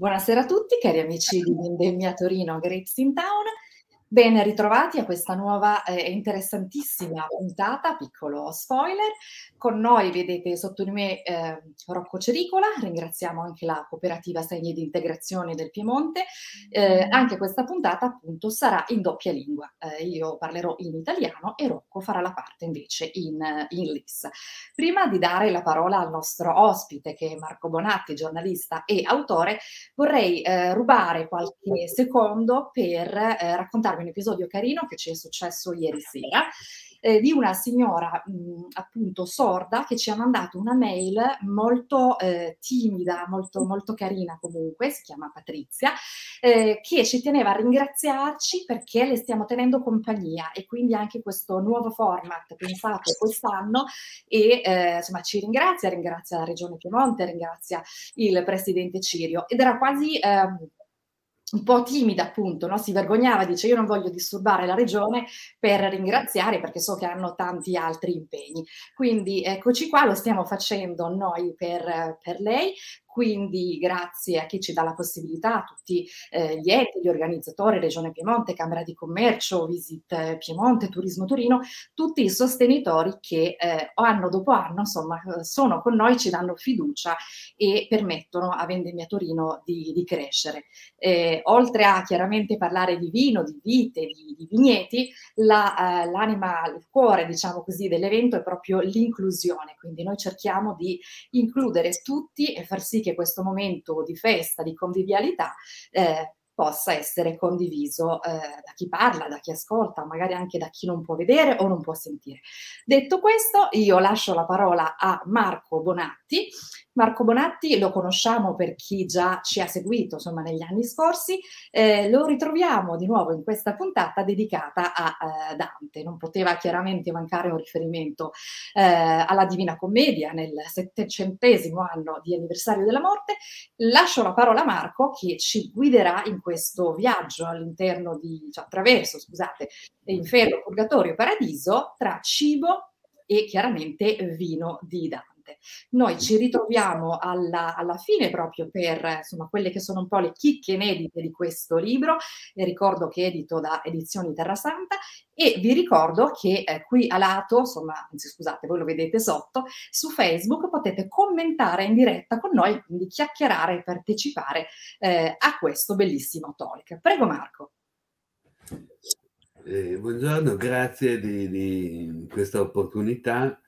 Buonasera a tutti, cari amici di Vendemmia Torino, Grapes in Town. Ben ritrovati a questa nuova e eh, interessantissima puntata, piccolo spoiler. Con noi vedete sotto di me eh, Rocco Cericola, ringraziamo anche la cooperativa Segni di Integrazione del Piemonte. Eh, anche questa puntata appunto sarà in doppia lingua. Eh, io parlerò in italiano e Rocco farà la parte invece in, in LIS. Prima di dare la parola al nostro ospite che è Marco Bonatti, giornalista e autore, vorrei eh, rubare qualche secondo per eh, raccontarvi un episodio carino che ci è successo ieri sera. Eh, di una signora mh, appunto sorda che ci ha mandato una mail molto eh, timida, molto, molto carina comunque, si chiama Patrizia, eh, che ci teneva a ringraziarci perché le stiamo tenendo compagnia e quindi anche questo nuovo format pensato quest'anno e eh, insomma ci ringrazia, ringrazia la Regione Piemonte, ringrazia il Presidente Cirio ed era quasi... Ehm, un po' timida appunto, no? si vergognava, dice io non voglio disturbare la regione per ringraziare perché so che hanno tanti altri impegni. Quindi eccoci qua, lo stiamo facendo noi per, per lei, quindi grazie a chi ci dà la possibilità, a tutti eh, gli enti, gli organizzatori, Regione Piemonte, Camera di Commercio, Visit Piemonte, Turismo Torino, tutti i sostenitori che eh, anno dopo anno insomma, sono con noi, ci danno fiducia e permettono a Vendemmia Torino di, di crescere. Eh, oltre a chiaramente parlare di vino, di vite, di, di vigneti, la, eh, l'anima, il cuore diciamo così dell'evento è proprio l'inclusione, quindi noi cerchiamo di includere tutti e far sì che questo momento di festa, di convivialità, eh, possa essere condiviso eh, da chi parla, da chi ascolta, magari anche da chi non può vedere o non può sentire. Detto questo, io lascio la parola a Marco Bonatti. Marco Bonatti lo conosciamo per chi già ci ha seguito insomma, negli anni scorsi, eh, lo ritroviamo di nuovo in questa puntata dedicata a eh, Dante. Non poteva chiaramente mancare un riferimento eh, alla Divina Commedia nel settecentesimo anno di anniversario della morte. Lascio la parola a Marco che ci guiderà in questo viaggio all'interno di, cioè attraverso, scusate, inferno, purgatorio, paradiso, tra cibo e chiaramente vino di Dante. Noi ci ritroviamo alla, alla, fine proprio per insomma, quelle che sono un po' le chicche inedite di questo libro, e ricordo che è edito da Edizioni Terra Santa e vi ricordo che eh, qui a lato, insomma, anzi scusate, voi lo vedete sotto, su Facebook potete commentare in diretta con noi, quindi chiacchierare e partecipare eh, a questo bellissimo talk. Prego Marco. Eh, buongiorno, grazie di, di questa opportunità.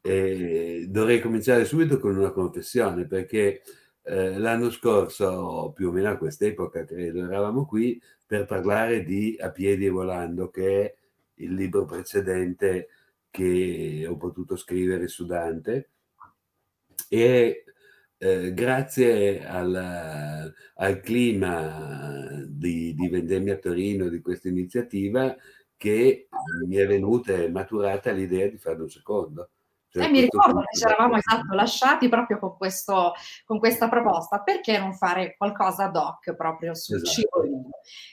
Eh, dovrei cominciare subito con una confessione perché eh, l'anno scorso, più o meno a quest'epoca credo, eravamo qui per parlare di A piedi e volando, che è il libro precedente che ho potuto scrivere su Dante e eh, grazie al, al clima di, di, Vendemmia Torino, di questa iniziativa, che mi è venuta e maturata l'idea di fare un secondo. Cioè, eh, mi ricordo che ci eravamo esatto, lasciati proprio con, questo, con, questa proposta, perché non fare qualcosa ad hoc proprio sul esatto. cibo?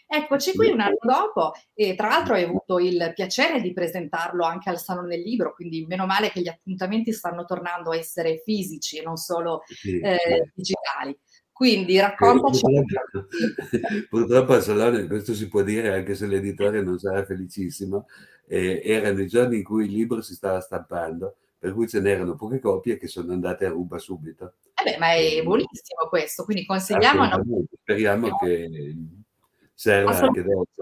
Eccoci qui un anno dopo e tra l'altro hai avuto il piacere di presentarlo anche al Salone del Libro, quindi meno male che gli appuntamenti stanno tornando a essere fisici e non solo sì, eh, sì. digitali. Quindi raccontaci. Purtroppo, purtroppo al Salone, questo si può dire anche se l'editore non sarà felicissimo, eh, erano i giorni in cui il libro si stava stampando per cui ce n'erano poche copie che sono andate a ruba subito. Eh beh, ma è buonissimo questo, quindi consigliamo... Speriamo che serve anche adesso.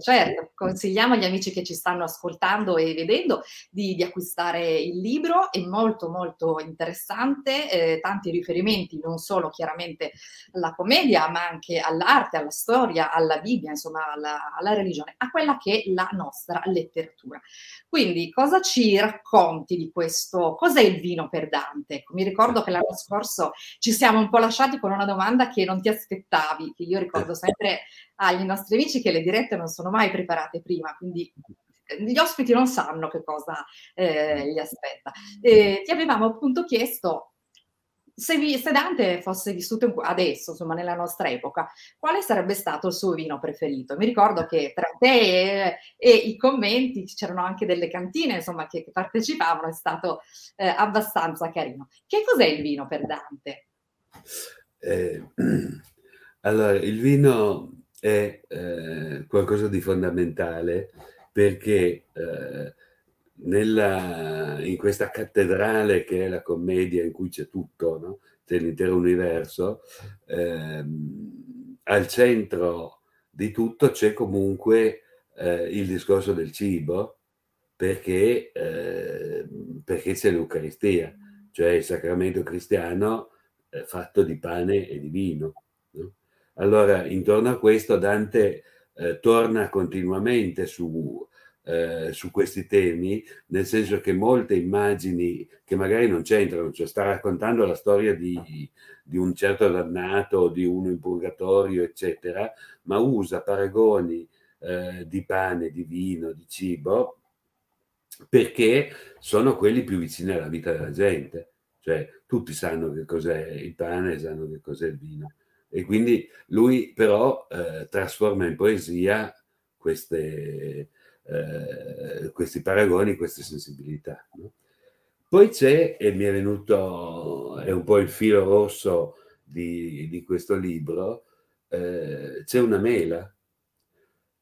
Certo, consigliamo agli amici che ci stanno ascoltando e vedendo di, di acquistare il libro, è molto molto interessante, eh, tanti riferimenti non solo chiaramente alla commedia, ma anche all'arte, alla storia, alla Bibbia, insomma alla, alla religione, a quella che è la nostra letteratura. Quindi cosa ci racconti di questo? Cos'è il vino per Dante? Ecco, mi ricordo che l'anno scorso ci siamo un po' lasciati con una domanda che non ti aspettavi, che io ricordo sempre agli nostri amici che le dirette non sono mai preparate prima, quindi gli ospiti non sanno che cosa eh, gli aspetta. Eh, ti avevamo appunto chiesto se, vi, se, Dante fosse vissuto adesso, insomma, nella nostra epoca, quale sarebbe stato il suo vino preferito? Mi ricordo che tra te e, e i commenti c'erano anche delle cantine, insomma, che, che partecipavano, è stato eh, abbastanza carino. Che cos'è il vino per Dante? Eh, Allora, il vino è eh, qualcosa di fondamentale perché eh, nella, in questa cattedrale che è la commedia in cui c'è tutto, no? c'è l'intero universo, ehm, al centro di tutto c'è comunque eh, il discorso del cibo perché, eh, perché c'è l'Eucaristia, cioè il sacramento cristiano eh, fatto di pane e di vino. No? Allora, intorno a questo Dante eh, torna continuamente su, eh, su questi temi, nel senso che molte immagini che magari non c'entrano, cioè sta raccontando la storia di, di un certo dannato, di uno in purgatorio, eccetera, ma usa paragoni eh, di pane, di vino, di cibo, perché sono quelli più vicini alla vita della gente. Cioè, tutti sanno che cos'è il pane, sanno che cos'è il vino. E quindi lui però eh, trasforma in poesia queste, eh, questi paragoni, queste sensibilità. No? Poi c'è, e mi è venuto, è un po' il filo rosso di, di questo libro, eh, c'è una mela.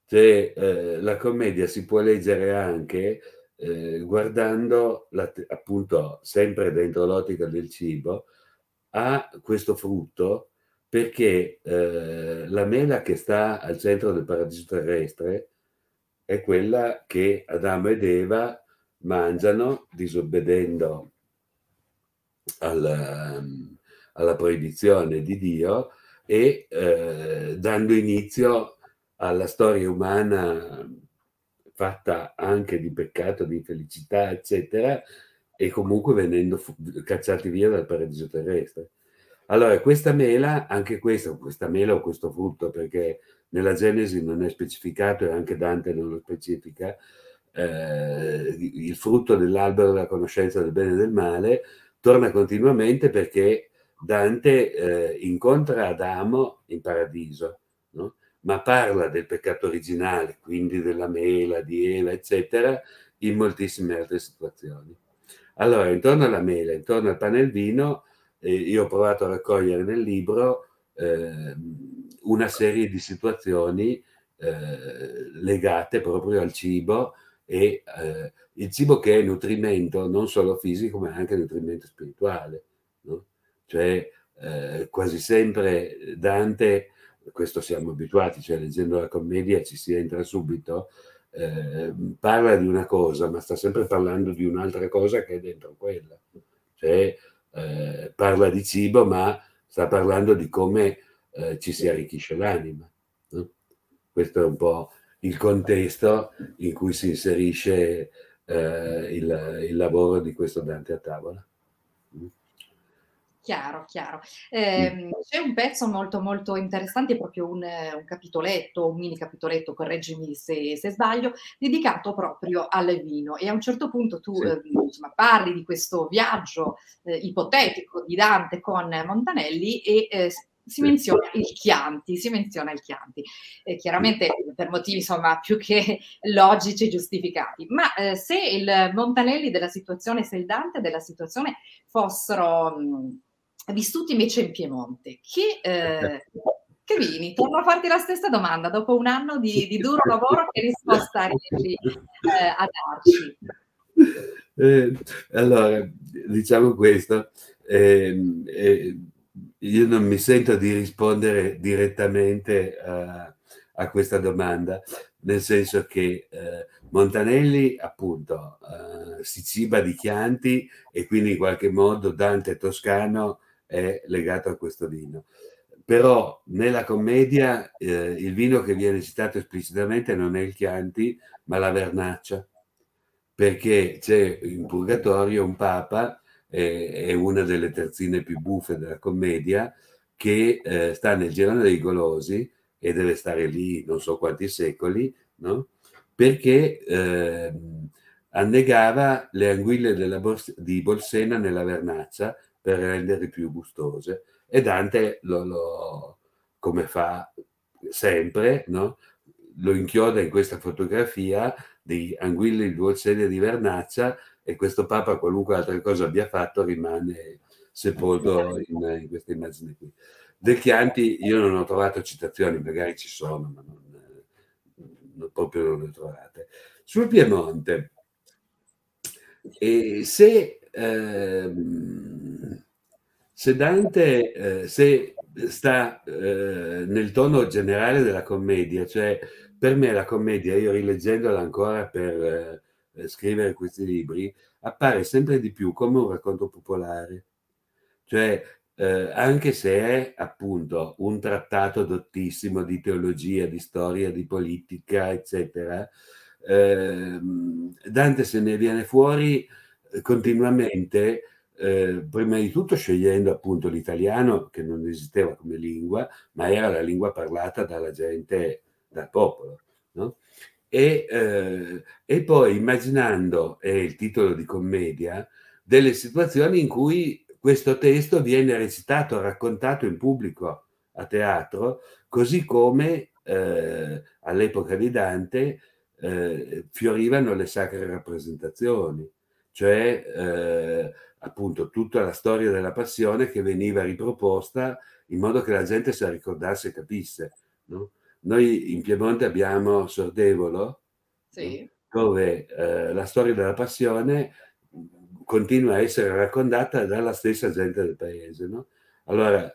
Cioè, eh, la commedia si può leggere anche eh, guardando la, appunto sempre dentro l'ottica del cibo a questo frutto perché eh, la mela che sta al centro del paradiso terrestre è quella che Adamo ed Eva mangiano disobbedendo alla, alla proibizione di Dio e eh, dando inizio alla storia umana fatta anche di peccato, di felicità, eccetera, e comunque venendo fu- cacciati via dal paradiso terrestre. Allora, questa mela, anche questa, questa mela o questo frutto, perché nella Genesi non è specificato e anche Dante non lo specifica, eh, il frutto dell'albero della conoscenza del bene e del male torna continuamente perché Dante eh, incontra Adamo in paradiso, no? ma parla del peccato originale, quindi della mela, di Eva, eccetera, in moltissime altre situazioni. Allora, intorno alla mela, intorno al pane e al vino, eh, io ho provato a raccogliere nel libro eh, una serie di situazioni eh, legate proprio al cibo e eh, il cibo che è nutrimento non solo fisico ma anche nutrimento spirituale. No? Cioè eh, quasi sempre Dante, questo siamo abituati, cioè leggendo la commedia ci si entra subito, eh, parla di una cosa ma sta sempre parlando di un'altra cosa che è dentro quella. Cioè eh, parla di cibo ma sta parlando di come eh, ci si arricchisce l'anima. No? Questo è un po' il contesto in cui si inserisce eh, il, il, lavoro di questo Dante a tavola. Chiaro, chiaro. Eh, c'è un pezzo molto, molto interessante, proprio un, un, capitoletto, un mini capitoletto, correggimi se, se, sbaglio, dedicato proprio al vino. E a un certo punto tu sì. eh, insomma, parli di questo viaggio eh, ipotetico di Dante con Montanelli e eh, si menziona il Chianti, si menziona il Chianti, eh, chiaramente per motivi insomma più che logici e giustificati, ma eh, se il Montanelli della situazione, se il Dante della situazione fossero mh, vissuti invece in Piemonte, che, eh, che vini? Torno a farti la stessa domanda, dopo un anno di, di duro lavoro, che risposta riesci eh, a darci? Eh, allora, diciamo questo, ehm, eh, io non mi sento di rispondere direttamente a, a questa domanda, nel senso che eh, Montanelli appunto eh, si ciba di Chianti e quindi in qualche modo Dante Toscano è legato a questo vino. Però nella commedia eh, il vino che viene citato esplicitamente non è il Chianti, ma la Vernaccia, perché c'è in Purgatorio un papa è una delle terzine più buffe della commedia, che eh, sta nel girone dei golosi e deve stare lì non so quanti secoli, no? perché eh, annegava le anguille Bors- di Bolsena nella vernaccia per renderle più gustose. E Dante lo, lo come fa sempre, no? lo inchioda in questa fotografia di anguille di Bolsena di vernaccia e questo Papa, qualunque altra cosa abbia fatto, rimane sepolto in, in questa immagine qui. del Chianti io non ho trovato citazioni, magari ci sono, ma non, non proprio non le ho trovate. Sul Piemonte, e se, eh, se Dante eh, se sta eh, nel tono generale della commedia, cioè per me la commedia, io rileggendola ancora per eh, scrivere questi libri, appare sempre di più come un racconto popolare, cioè eh, anche se è appunto un trattato dottissimo di teologia, di storia, di politica, eccetera, eh, Dante se ne viene fuori eh, continuamente, eh, prima di tutto scegliendo appunto l'italiano che non esisteva come lingua, ma era la lingua parlata dalla gente, dal popolo. No? E, eh, e, poi immaginando, è il titolo di commedia, delle situazioni in cui questo testo viene recitato, raccontato in pubblico a teatro, così come eh, all'epoca di Dante eh, fiorivano le sacre rappresentazioni, cioè eh, appunto tutta la storia della passione che veniva riproposta in modo che la gente se la ricordasse e capisse. No? Noi in Piemonte abbiamo Sordevolo, sì. dove eh, la storia della passione continua a essere raccontata dalla stessa gente del paese. No? Allora,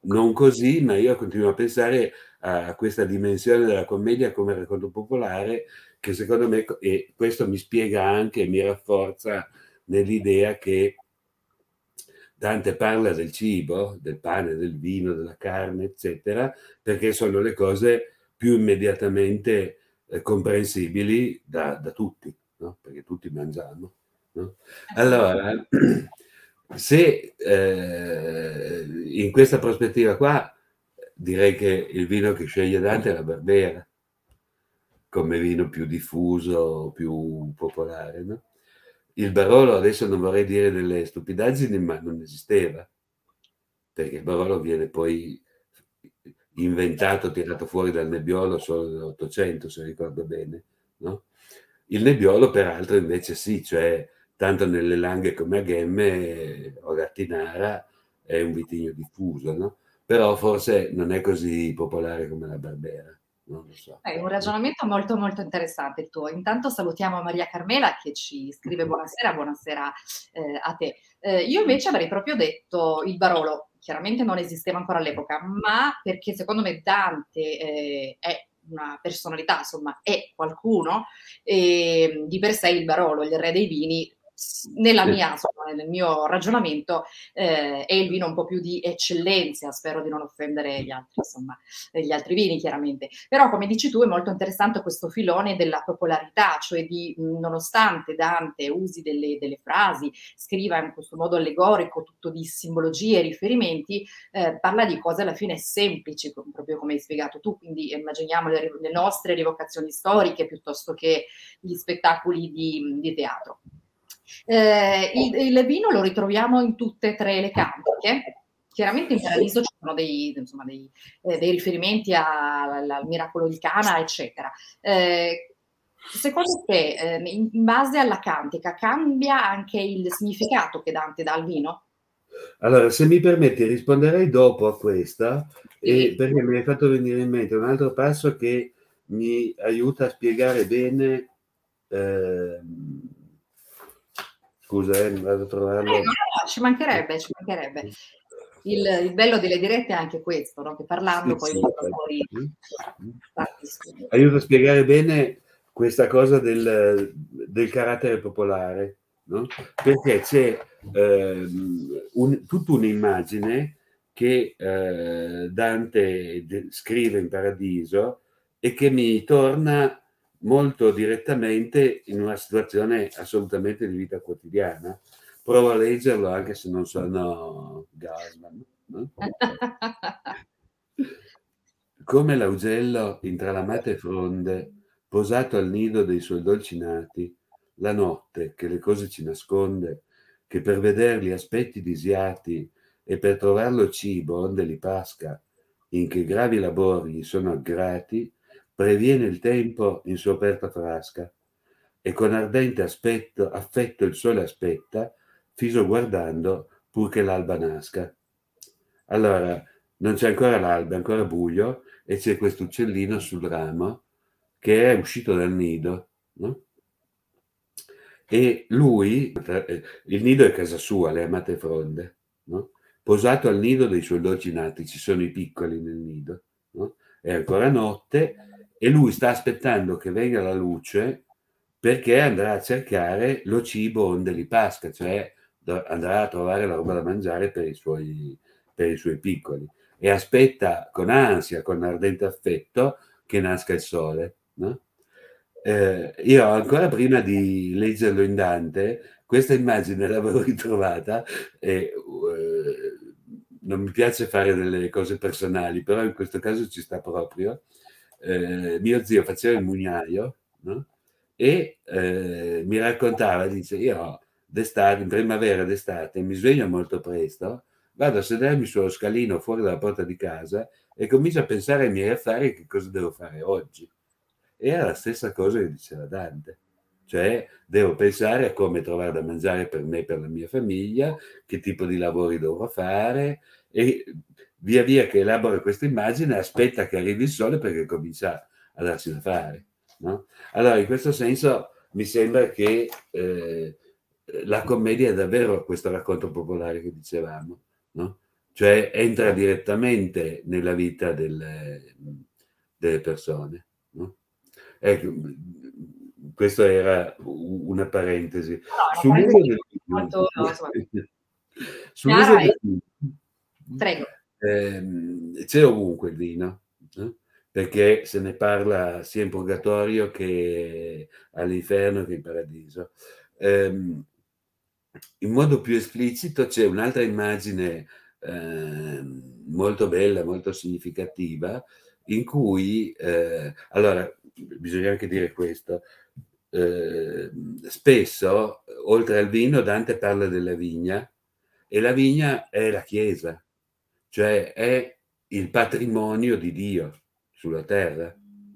non così, ma io continuo a pensare a questa dimensione della commedia come racconto popolare che secondo me, e questo mi spiega anche, mi rafforza nell'idea che Dante parla del cibo, del pane, del vino, della carne, eccetera, perché sono le cose più immediatamente eh, comprensibili da, da tutti, no? perché tutti mangiamo. No? Allora, se eh, in questa prospettiva qua direi che il vino che sceglie Dante è la Barbera, come vino più diffuso, più popolare. No? Il Barolo, adesso non vorrei dire delle stupidaggini, ma non esisteva, perché il Barolo viene poi inventato, tirato fuori dal nebbiolo solo nell'Ottocento, se ricordo bene. No? Il nebbiolo, peraltro, invece sì, cioè tanto nelle langhe come a Gemme o Gattinara è un vitigno diffuso, no? però forse non è così popolare come la Barbera. Non lo so. È un ragionamento molto molto interessante il tuo. Intanto salutiamo Maria Carmela che ci scrive buonasera, buonasera eh, a te. Eh, io invece avrei proprio detto il Barolo, chiaramente non esisteva ancora all'epoca, ma perché secondo me Dante eh, è una personalità, insomma, è qualcuno, e di per sé il Barolo, il re dei vini, nella mia, insomma, nel mio ragionamento eh, è il vino un po' più di eccellenza, spero di non offendere gli altri, insomma, gli altri vini chiaramente. Però come dici tu è molto interessante questo filone della popolarità, cioè di nonostante Dante usi delle, delle frasi, scriva in questo modo allegorico, tutto di simbologie e riferimenti, eh, parla di cose alla fine semplici, proprio come hai spiegato tu, quindi immaginiamo le, le nostre rivocazioni storiche piuttosto che gli spettacoli di, di teatro. Eh, il, il, vino lo ritroviamo in tutte e tre le cantiche. Chiaramente in Paradiso ci sono dei, insomma, dei, eh, dei riferimenti al, al, miracolo di Cana, eccetera. Eh, secondo te, eh, in, in base alla cantica, cambia anche il significato che Dante dà al vino? Allora, se mi permetti, risponderei dopo a questa, sì. perché mi hai fatto venire in mente un altro passo che mi aiuta a spiegare bene eh, Scusa, eh, vado a trovarlo. Eh, no, no, ci mancherebbe, ci mancherebbe. Il, il, bello delle dirette è anche questo, no? che parlando sì, poi sì, fuori. Aiuta a spiegare bene questa cosa del, del carattere popolare, no? perché c'è eh, un, tutta un'immagine che eh, Dante scrive in Paradiso e che mi torna molto direttamente in una situazione assolutamente di vita quotidiana. Provo a leggerlo anche se non sono Gasman. No? Come l'augello intralamate fronde, posato al nido dei suoi dolci nati, la notte che le cose ci nasconde, che per vederli aspetti disiati e per trovarlo cibo onde li pasca, in che gravi labori sono aggrati, previene il tempo in sua aperta frasca e con ardente aspetto, affetto il sole aspetta, fiso guardando pur che l'alba nasca. Allora, non c'è ancora l'alba, è ancora buio e c'è questo uccellino sul ramo che è uscito dal nido, no? E lui, il nido è casa sua, le amate fronde, no? Posato al nido dei suoi dolci nati, ci sono i piccoli nel nido, no? È ancora notte e lui sta aspettando che venga la luce perché andrà a cercare lo cibo onde li pasca, cioè andrà a trovare la roba da mangiare per i suoi, per i suoi piccoli e aspetta con ansia, con ardente affetto che nasca il sole. No? Eh, io ancora prima di leggerlo in Dante, questa immagine l'avevo ritrovata e eh, non mi piace fare delle cose personali, però in questo caso ci sta proprio. Eh, mio zio faceva il mugnaio no? e eh, mi raccontava, dice, io d'estate, in primavera d'estate, mi sveglio molto presto, vado a sedermi sullo scalino fuori dalla porta di casa e comincio a pensare ai miei affari che cosa devo fare oggi. Era la stessa cosa che diceva Dante. Cioè, devo pensare a come trovare da mangiare per me e per la mia famiglia, che tipo di lavori dovrò fare e via via che elabora questa immagine aspetta che arrivi il sole perché comincia a darsi da fare. No? Allora, in questo senso mi sembra che eh, la commedia è davvero questo racconto popolare che dicevamo, no? cioè entra direttamente nella vita delle, delle persone. No? Ecco, questa era una parentesi. No, Sull'uso del molto, Sull'uso del Prego. Eh, c'è ovunque il vino, eh? perché se ne parla sia in purgatorio che all'inferno che in paradiso. Eh, in modo più esplicito c'è un'altra immagine eh, molto bella, molto significativa, in cui, eh, allora, bisogna anche dire questo, eh, spesso, oltre al vino, Dante parla della vigna e la vigna è la Chiesa, cioè è il patrimonio di Dio sulla terra,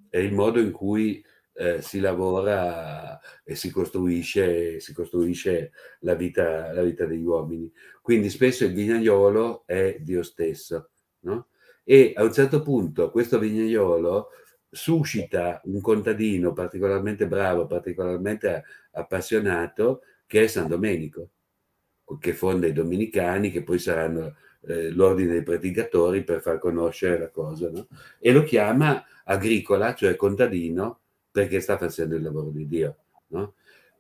è il modo in cui eh, si lavora e si costruisce, si costruisce la, vita, la vita degli uomini. Quindi spesso il vignaiolo è Dio stesso, no? E a un certo punto questo vignaiolo suscita un contadino particolarmente bravo, particolarmente appassionato, che è San Domenico, che fonda i domenicani, che poi saranno eh, l'ordine dei predicatori per far conoscere la cosa, no? e lo chiama agricola, cioè contadino, perché sta facendo il lavoro di Dio. No?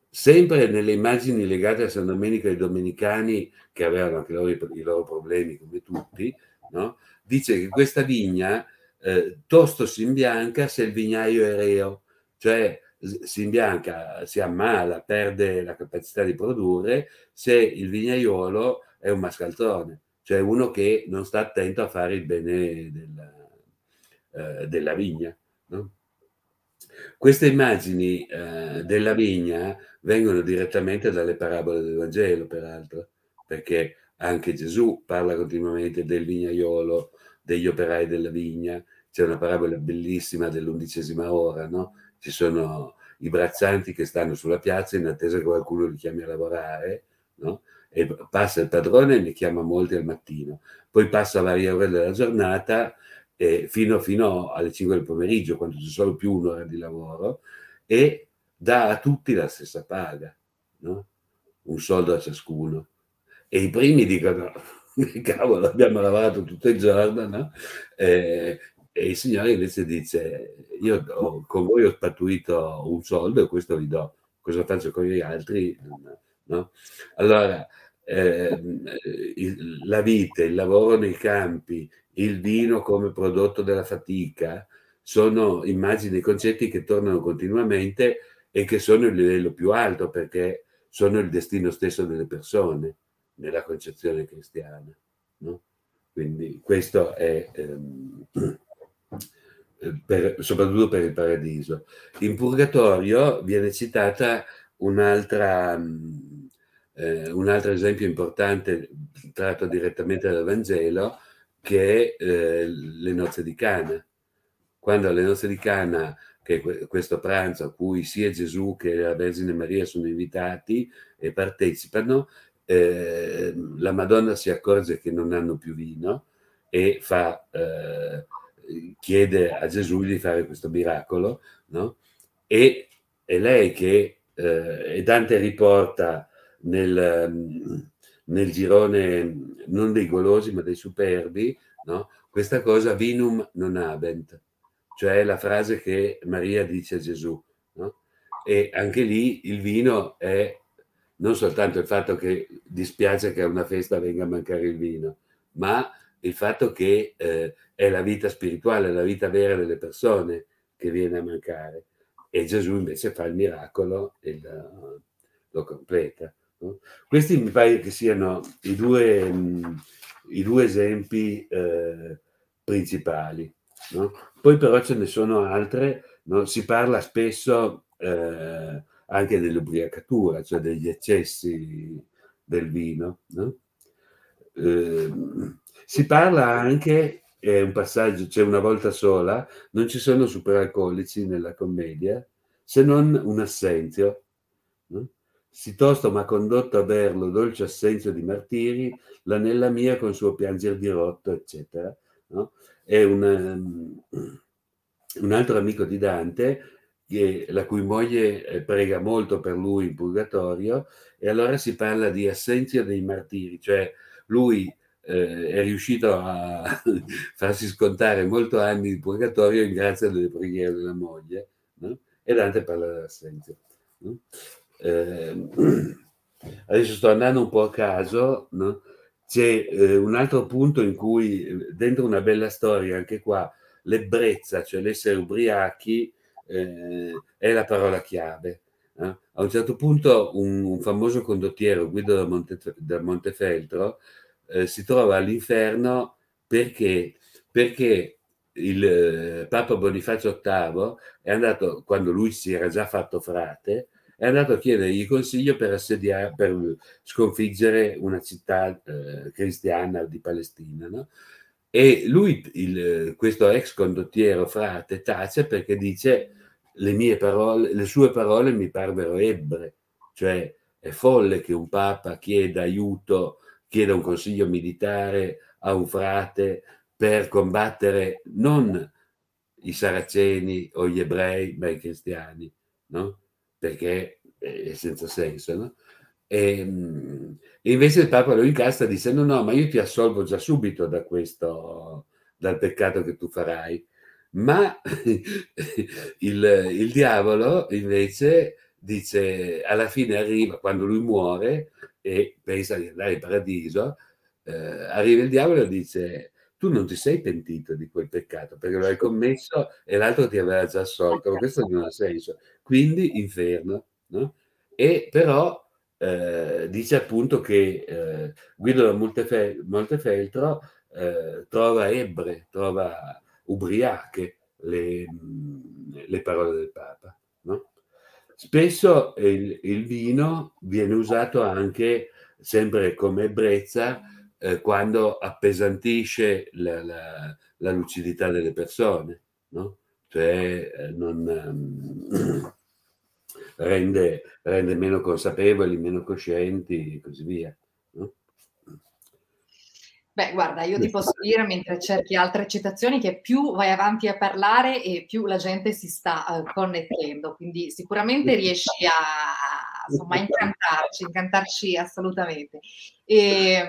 Sempre nelle immagini legate a San Domenico e ai domenicani, che avevano anche loro i, i loro problemi come tutti, no? dice che questa vigna eh, tosto si imbianca se il vignaio è reo, cioè si imbianca, si ammala, perde la capacità di produrre se il vignaiolo è un mascalzone, cioè uno che non sta attento a fare il bene della, eh, della vigna. No? Queste immagini eh, della vigna vengono direttamente dalle parabole del Vangelo, peraltro, perché anche Gesù parla continuamente del vignaiolo, degli operai della vigna. C'è una parabola bellissima dell'undicesima ora, no? Ci sono i braccianti che stanno sulla piazza in attesa che qualcuno li chiami a lavorare, no? E passa il padrone e ne chiama molti al mattino. Poi passa varie ore della giornata eh, fino, fino, alle 5 del pomeriggio, quando c'è solo più un'ora di lavoro, e dà a tutti la stessa paga, no? un soldo a ciascuno. E i primi dicono, cavolo, abbiamo lavorato tutto il giorno, no? eh, e il Signore invece dice, io ho, con voi ho spattuito un soldo e questo vi do, cosa faccio con gli altri? No? Allora, eh, la vita, il lavoro nei campi, il vino come prodotto della fatica, sono immagini e concetti che tornano continuamente e che sono il livello più alto perché sono il destino stesso delle persone nella concezione cristiana. No? Quindi questo è ehm, per, soprattutto per il paradiso. In purgatorio viene citata un'altra, eh, un altro esempio importante tratto direttamente dal Vangelo, che è eh, le nozze di Cana. Quando alle nozze di Cana, che è questo pranzo a cui sia Gesù che la Vergine Maria sono invitati e partecipano, eh, la Madonna si accorge che non hanno più vino e fa, eh, chiede a Gesù di fare questo miracolo, no? E è lei che, eh, e Dante riporta nel, nel girone non dei golosi ma dei superbi, no? questa cosa vinum non habent, cioè la frase che Maria dice a Gesù. No? E anche lì il vino è non soltanto il fatto che dispiace che a una festa venga a mancare il vino, ma il fatto che eh, è la vita spirituale, la vita vera delle persone che viene a mancare. E Gesù invece fa il miracolo e lo, lo completa. No? Questi mi pare che siano i due, mh, i due esempi eh, principali. No? Poi però ce ne sono altre, no? si parla spesso eh, anche dell'ubriacatura, cioè degli eccessi del vino. Eh, si parla anche, è un passaggio, c'è cioè una volta sola, non ci sono superalcolici nella commedia, se non un assenzio. No? Si tosto m'ha condotto a berlo, dolce assenzio di martiri, l'anella mia con suo pianger di rotto, eccetera. No? È un, um, un altro amico di Dante, che, la cui moglie eh, prega molto per lui in purgatorio, e allora si parla di assenzio dei martiri, cioè lui eh, è riuscito a farsi scontare molto anni di purgatorio in grazia delle preghiere della moglie, no? e Dante parla dell'assenzio. No? Eh, adesso sto andando un po' a caso, no? c'è eh, un altro punto in cui eh, dentro una bella storia, anche qua, l'ebbrezza, cioè l'essere ubriachi, eh, è la parola chiave. Eh? A un certo punto un, un famoso condottiero, Guido da, Monte, da Montefeltro, eh, si trova all'inferno perché, perché il eh, Papa Bonifacio VIII è andato, quando lui si era già fatto frate, è andato a chiedergli consiglio per, assediare, per sconfiggere una città eh, cristiana di Palestina. No? E lui, il, questo ex condottiero frate, tace perché dice le mie parole, le sue parole mi parvero ebbre, cioè è folle che un papa chieda aiuto, chieda un consiglio militare a un frate per combattere non i saraceni o gli ebrei, ma i cristiani, no? Perché è senza senso. No? E, e, invece il Papa lo incasta dicendo no, ma io ti assolvo già subito da questo, dal peccato che tu farai. Ma il, il diavolo invece dice, alla fine arriva, quando lui muore e pensa di andare in paradiso, eh, arriva il diavolo e dice, tu non ti sei pentito di quel peccato perché lo hai commesso e l'altro ti aveva già assolto, ma questo non ha senso quindi inferno. No? E però eh, dice appunto che eh, Guido Montefe- Montefeltro eh, trova ebbre, trova ubriache le, le parole del Papa. No? Spesso il, il, vino viene usato anche sempre come ebbrezza eh, quando appesantisce la, la, la, lucidità delle persone. No? cioè eh, non, um, rende, rende, meno consapevoli, meno coscienti e così via. No? Beh, guarda, io ti posso dire mentre cerchi altre citazioni che più vai avanti a parlare e più la gente si sta uh, connettendo, quindi sicuramente riesci a, insomma, incantarci, incantarci assolutamente. E,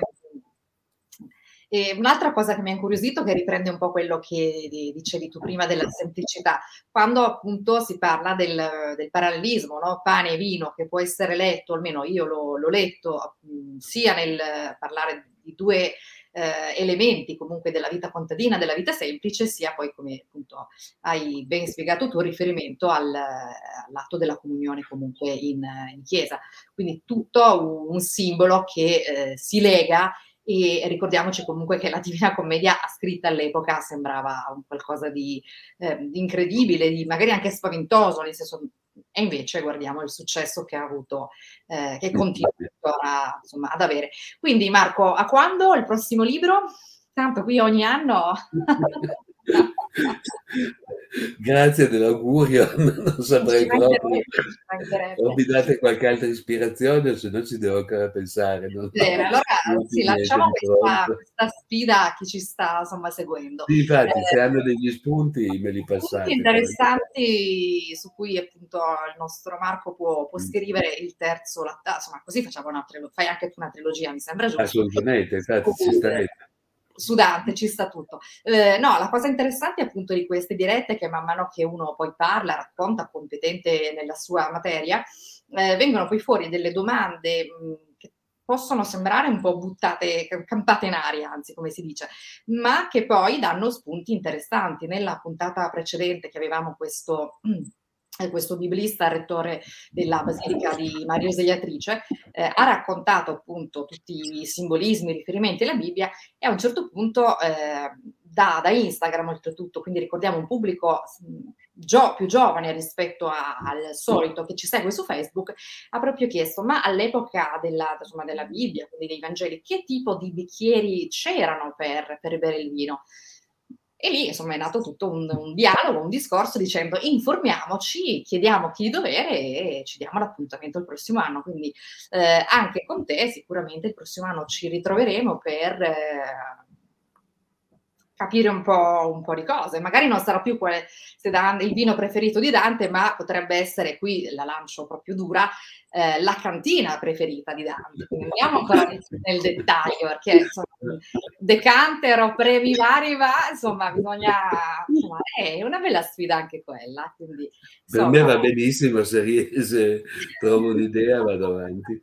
e un'altra cosa che mi ha incuriosito, che riprende un po' quello che dicevi tu prima della semplicità, quando appunto si parla del, del parallelismo, no? pane e vino, che può essere letto, almeno io l'ho, l'ho letto, sia nel parlare di due eh, elementi comunque della vita contadina, della vita semplice, sia poi come appunto hai ben spiegato tu, riferimento al, all'atto della comunione comunque in, in chiesa. Quindi tutto un, un simbolo che eh, si lega e ricordiamoci comunque che la Divina Commedia scritta all'epoca sembrava un qualcosa di, eh, di incredibile, di magari anche spaventoso, nel senso e invece guardiamo il successo che ha avuto, eh, che continua ancora insomma, ad avere. Quindi Marco, a quando il prossimo libro? Tanto qui ogni anno... Grazie dell'augurio, non saprei proprio. O mi date qualche altra ispirazione, o se no ci devo ancora pensare. Bene, allora sì, lasciamo questa, questa, sfida a chi ci sta insomma, seguendo. Sì, infatti, eh, se hanno degli spunti me li passate. interessanti poi. su cui appunto il nostro Marco può, può mm. scrivere il terzo, la, insomma così facciamo una trilogia, fai anche tu una trilogia, mi sembra giusto. Assolutamente, infatti, si sta su Dante ci sta tutto. Eh, no, la cosa interessante appunto di queste dirette è che man mano che uno poi parla, racconta, competente nella sua materia, eh, vengono poi fuori delle domande mh, che possono sembrare un po' buttate, campate in aria, anzi come si dice, ma che poi danno spunti interessanti. Nella puntata precedente che avevamo questo... Mh, questo biblista, rettore della Basilica di Maria Ausiliatrice, eh, ha raccontato appunto tutti i simbolismi, i riferimenti alla Bibbia e a un certo punto eh, da, da, Instagram oltretutto, quindi ricordiamo un pubblico gio- più giovane rispetto a, al solito che ci segue su Facebook, ha proprio chiesto ma all'epoca della, insomma, della Bibbia, quindi dei Vangeli, che tipo di bicchieri c'erano per, per bere il vino? E lì insomma è nato tutto un, un, dialogo, un discorso dicendo informiamoci, chiediamo chi di dovere e ci diamo l'appuntamento il prossimo anno. Quindi eh, anche con te sicuramente il prossimo anno ci ritroveremo per eh, capire un po', un po', di cose. Magari non sarà più quale, il vino preferito di Dante, ma potrebbe essere, qui la lancio proprio dura, eh, la cantina preferita di Dante. Quindi andiamo ancora nel dettaglio, perché insomma, decanter o premi vari, ma insomma bisogna... Insomma, è una bella sfida anche quella. Quindi, insomma, per me va benissimo, se, se trovo un'idea vado avanti.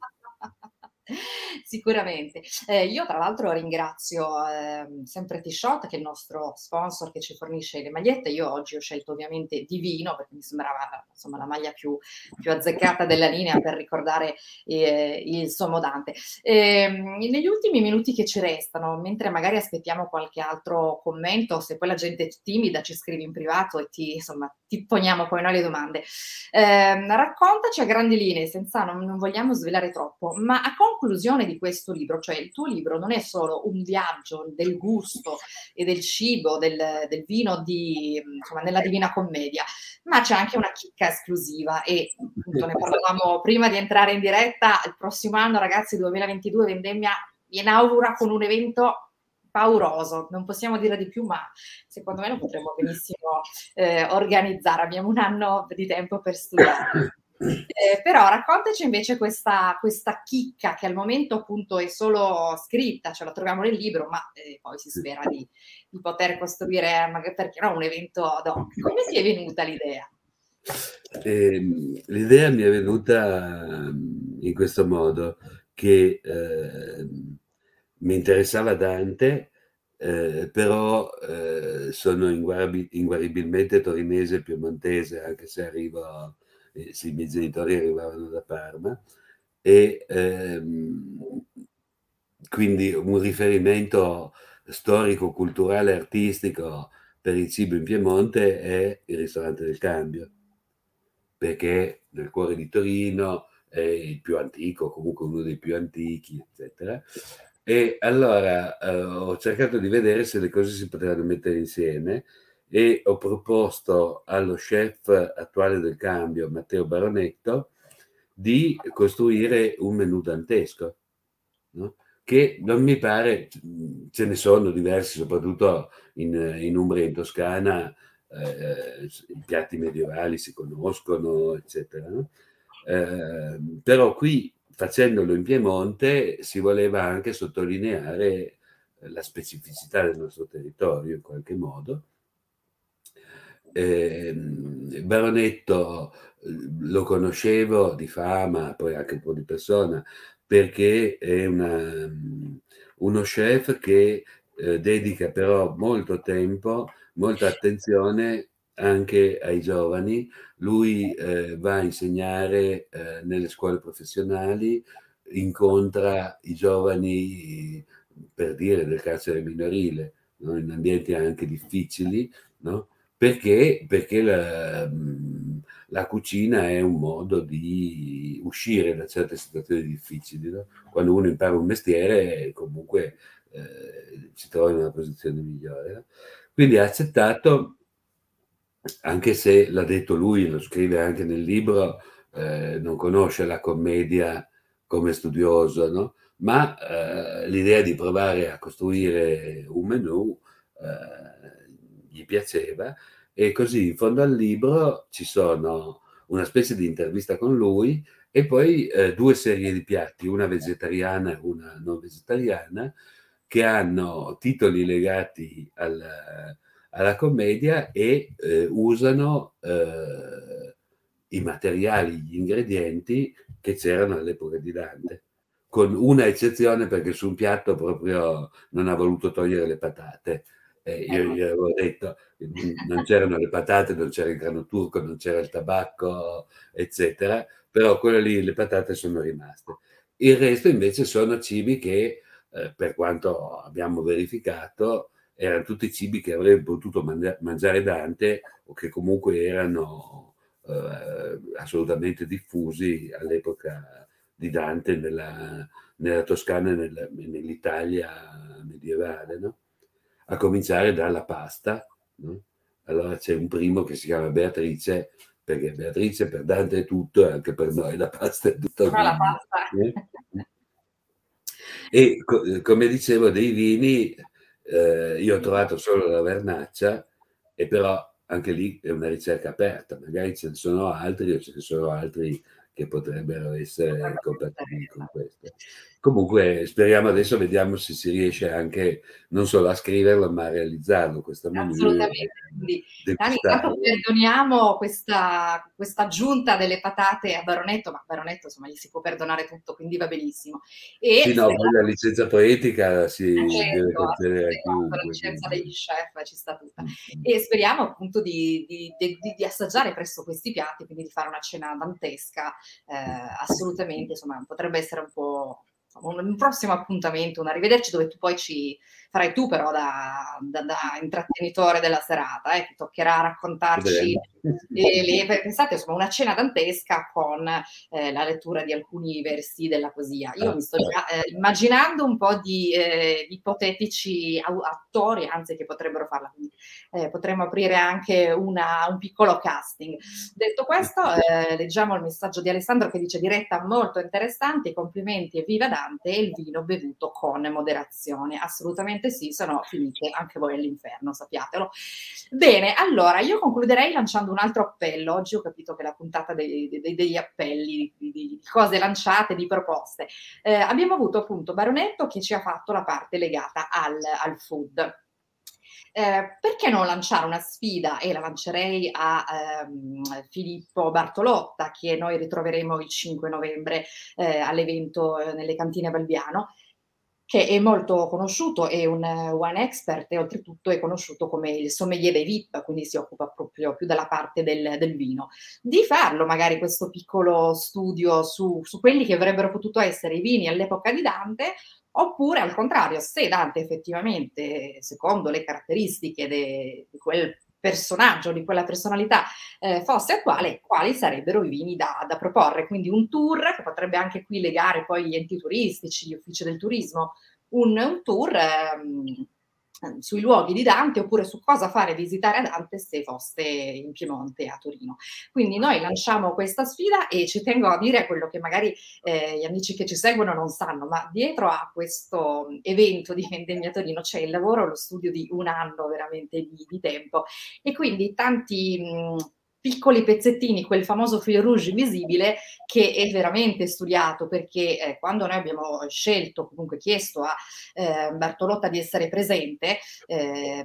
Sicuramente. Eh, io tra l'altro ringrazio eh, sempre T-Shot che è il nostro sponsor che ci fornisce le magliette. Io oggi ho scelto ovviamente Divino perché mi sembrava insomma la maglia più, più azzeccata della linea per ricordare eh, il Somodante. Ehm, negli ultimi minuti che ci restano, mentre magari aspettiamo qualche altro commento, se poi la gente timida ci scrivi in privato e ti, insomma, ti poniamo poi noi le domande. Ehm, raccontaci a grandi linee, senza non, non vogliamo svelare troppo, ma a conclusione di questo libro, cioè il tuo libro non è solo un viaggio del gusto e del cibo, del, del vino di, insomma, nella Divina Commedia, ma c'è anche una chicca esclusiva e appunto ne parlavamo prima di entrare in diretta, il prossimo anno ragazzi 2022 Vendemmia inaugura con un evento pauroso, non possiamo dire di più, ma secondo me lo potremmo benissimo eh, organizzare. Abbiamo un anno di tempo per studiare. Eh, però raccontaci invece questa, questa, chicca che al momento appunto è solo scritta, ce la troviamo nel libro, ma eh, poi si spera di, di, poter costruire magari perché no, un evento ad hoc. Come ti è venuta l'idea? Eh, l'idea mi è venuta mm, in questo modo che ehm, mi interessava Dante, eh, però eh, sono inguaribilmente torinese piemontese, anche se arrivo eh, i miei genitori arrivavano da Parma e ehm, quindi un riferimento storico, culturale, artistico per il cibo in Piemonte è il ristorante del Cambio, perché nel cuore di Torino è il più antico, comunque uno dei più antichi, eccetera. E allora eh, ho cercato di vedere se le cose si potevano mettere insieme e ho proposto allo chef attuale del cambio, Matteo Baronetto, di costruire un menù dantesco, no? che non mi pare, ce ne sono diversi, soprattutto in, in Umbria e in Toscana, eh, i piatti medievali si conoscono, eccetera. No? Eh, però qui, facendolo in Piemonte, si voleva anche sottolineare la specificità del nostro territorio in qualche modo eh, Baronetto lo conoscevo di fama, poi anche un po' di persona, perché è una, uno chef che eh, dedica però molto tempo, molta attenzione anche ai giovani. Lui eh, va a insegnare eh, nelle scuole professionali, incontra i giovani, per dire, del carcere minorile, no? in ambienti anche difficili, no? Perché, perché la, mhmm, la, cucina è un modo di uscire da certe situazioni difficili. No? Quando uno impara un mestiere, comunque eh, si trova in una posizione migliore. No? Quindi ha accettato anche se l'ha detto lui, lo scrive anche nel libro, eh, non conosce la commedia come studioso, no? ma eh, l'idea di provare a costruire un menu eh, gli piaceva e così in fondo al libro ci sono una specie di intervista con lui e poi eh, due serie di piatti, una vegetariana e una non vegetariana, che hanno titoli legati al, alla commedia e eh, usano eh, i materiali, gli ingredienti che c'erano all'epoca di Dante, con una eccezione perché su un piatto proprio non ha voluto togliere le patate. Eh, io ecco. gli avevo detto, non c'erano le patate, non c'era il grano turco, non c'era il tabacco, eccetera, però quelle lì, le patate sono rimaste. Il resto invece sono cibi che, eh, per quanto abbiamo verificato, erano tutti cibi che avrebbe potuto mangiare Dante o che comunque erano eh, assolutamente diffusi all'epoca di Dante nella, nella Toscana e nel, nell'Italia medievale, no? A cominciare dalla pasta. No? Allora c'è un primo che si chiama Beatrice, perché Beatrice per Dante è tutto e anche per noi la pasta è tutto. la pasta. Eh? E co- come dicevo, dei vini eh, io ho trovato solo la vernaccia e però anche lì è una ricerca aperta, magari ce ne sono altri o ce ne sono altri che potrebbero essere compatibili con questo. Comunque speriamo adesso, vediamo se si riesce anche non solo a scriverlo, ma a realizzarlo. Questa Assolutamente. Quindi, Dani, intanto perdoniamo questa, questa aggiunta delle patate a Baronetto, ma Baronetto insomma gli si può perdonare tutto, quindi va benissimo. E sì, no, poi la licenza poetica si deve certo, concedere a chiunque. La licenza quindi. degli chef ci sta tutta. Mm-hmm. E speriamo appunto di, di, di, di, assaggiare presto questi piatti, quindi di fare una cena dantesca, eh, assolutamente, insomma, potrebbe essere un po' un, prossimo appuntamento, un arrivederci dove tu poi ci farai tu però da, da, da intrattenitore della serata, eh, ti toccherà raccontarci, le, le, pensate insomma una cena dantesca con eh, la lettura di alcuni versi della poesia. Io mi sto già eh, immaginando un po' di, eh, ipotetici attori, anzi che potrebbero farla, quindi eh, potremmo aprire anche una, un piccolo casting. Detto questo, eh, leggiamo il messaggio di Alessandro che dice diretta molto interessante, complimenti e viva Dante e il vino bevuto con moderazione. Assolutamente assolutamente sì, se no finite anche voi all'inferno, sappiatelo. Bene, allora io concluderei lanciando un altro appello. Oggi ho capito che la puntata dei, dei, degli appelli, di, di, cose lanciate, di proposte. Eh, abbiamo avuto appunto Baronetto che ci ha fatto la parte legata al, al food. Eh, perché non lanciare una sfida e la lancerei a ehm, Filippo Bartolotta che noi ritroveremo il 5 novembre eh, all'evento eh, nelle cantine Balbiano che è molto conosciuto, è un wine expert e oltretutto è conosciuto come il sommelier dei VIP, quindi si occupa proprio più della parte del, del vino. Di farlo magari questo piccolo studio su, su quelli che avrebbero potuto essere i vini all'epoca di Dante, oppure al contrario, se Dante effettivamente, secondo le caratteristiche di quel personaggio, di quella personalità eh, fosse attuale, quali sarebbero i vini da, da, proporre. Quindi un tour che potrebbe anche qui legare poi gli enti turistici, gli uffici del turismo, un, un tour ehm, sui luoghi di Dante oppure su cosa fare visitare a Dante se foste in Piemonte a Torino. Quindi noi lanciamo questa sfida e ci tengo a dire quello che magari eh, gli amici che ci seguono non sanno, ma dietro a questo evento di Vendemmia Torino c'è il lavoro, lo studio di un anno veramente di, di tempo e quindi tanti... Mh, piccoli pezzettini, quel famoso fil rouge invisibile che è veramente studiato perché eh, quando noi abbiamo scelto, comunque chiesto a eh, Bartolotta di essere presente, eh,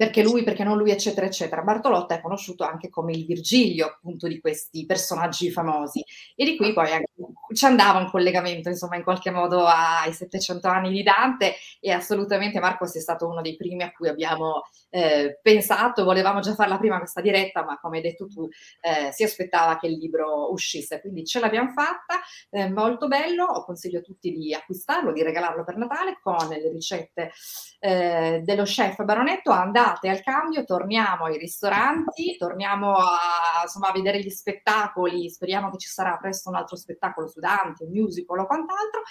perché lui, perché non lui, eccetera, eccetera. Bartolotta è conosciuto anche come il Virgilio, appunto, di questi personaggi famosi. E di qui poi anche, ci andava un collegamento, insomma, in qualche modo ai 700 anni di Dante. E assolutamente Marco sei stato uno dei primi a cui abbiamo eh, pensato, volevamo già farla prima questa diretta, ma come hai detto tu, eh, si aspettava che il libro uscisse, quindi ce l'abbiamo fatta, eh, molto bello, ho consiglio a tutti di acquistarlo, di regalarlo per Natale con le ricette eh, dello chef Baronetto, andate andate al cambio, torniamo ai ristoranti, torniamo a, insomma, a vedere gli spettacoli, speriamo che ci sarà presto un altro spettacolo su Dante, un musical o quant'altro.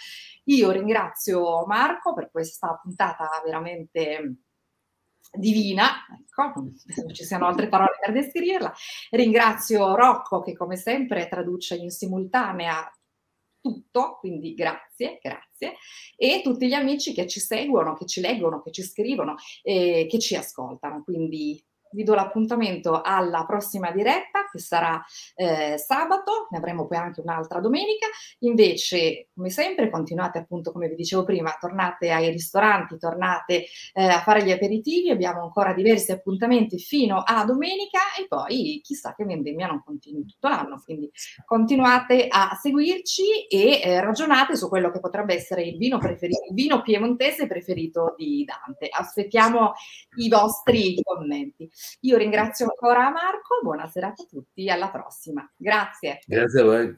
Io ringrazio Marco per questa puntata veramente divina, ecco, non ci siano altre parole per descriverla. Ringrazio Rocco che come sempre traduce in simultanea tutto, quindi grazie, grazie, e tutti gli amici che ci seguono, che ci leggono, che ci scrivono e che ci ascoltano. Quindi vi do l'appuntamento alla prossima diretta che sarà eh, sabato, ne avremo poi anche un'altra domenica. Invece, come sempre, continuate appunto, come vi dicevo prima, tornate ai ristoranti, tornate eh, a fare gli aperitivi, abbiamo ancora diversi appuntamenti fino a domenica e poi chissà che vendemmia non continui tutto l'anno, quindi continuate a seguirci e eh, ragionate su quello che potrebbe essere il vino, preferito, il vino piemontese preferito di Dante. Aspettiamo i vostri commenti. Io ringrazio ancora Marco, buona serata a tutti, alla prossima. Grazie. Grazie a voi.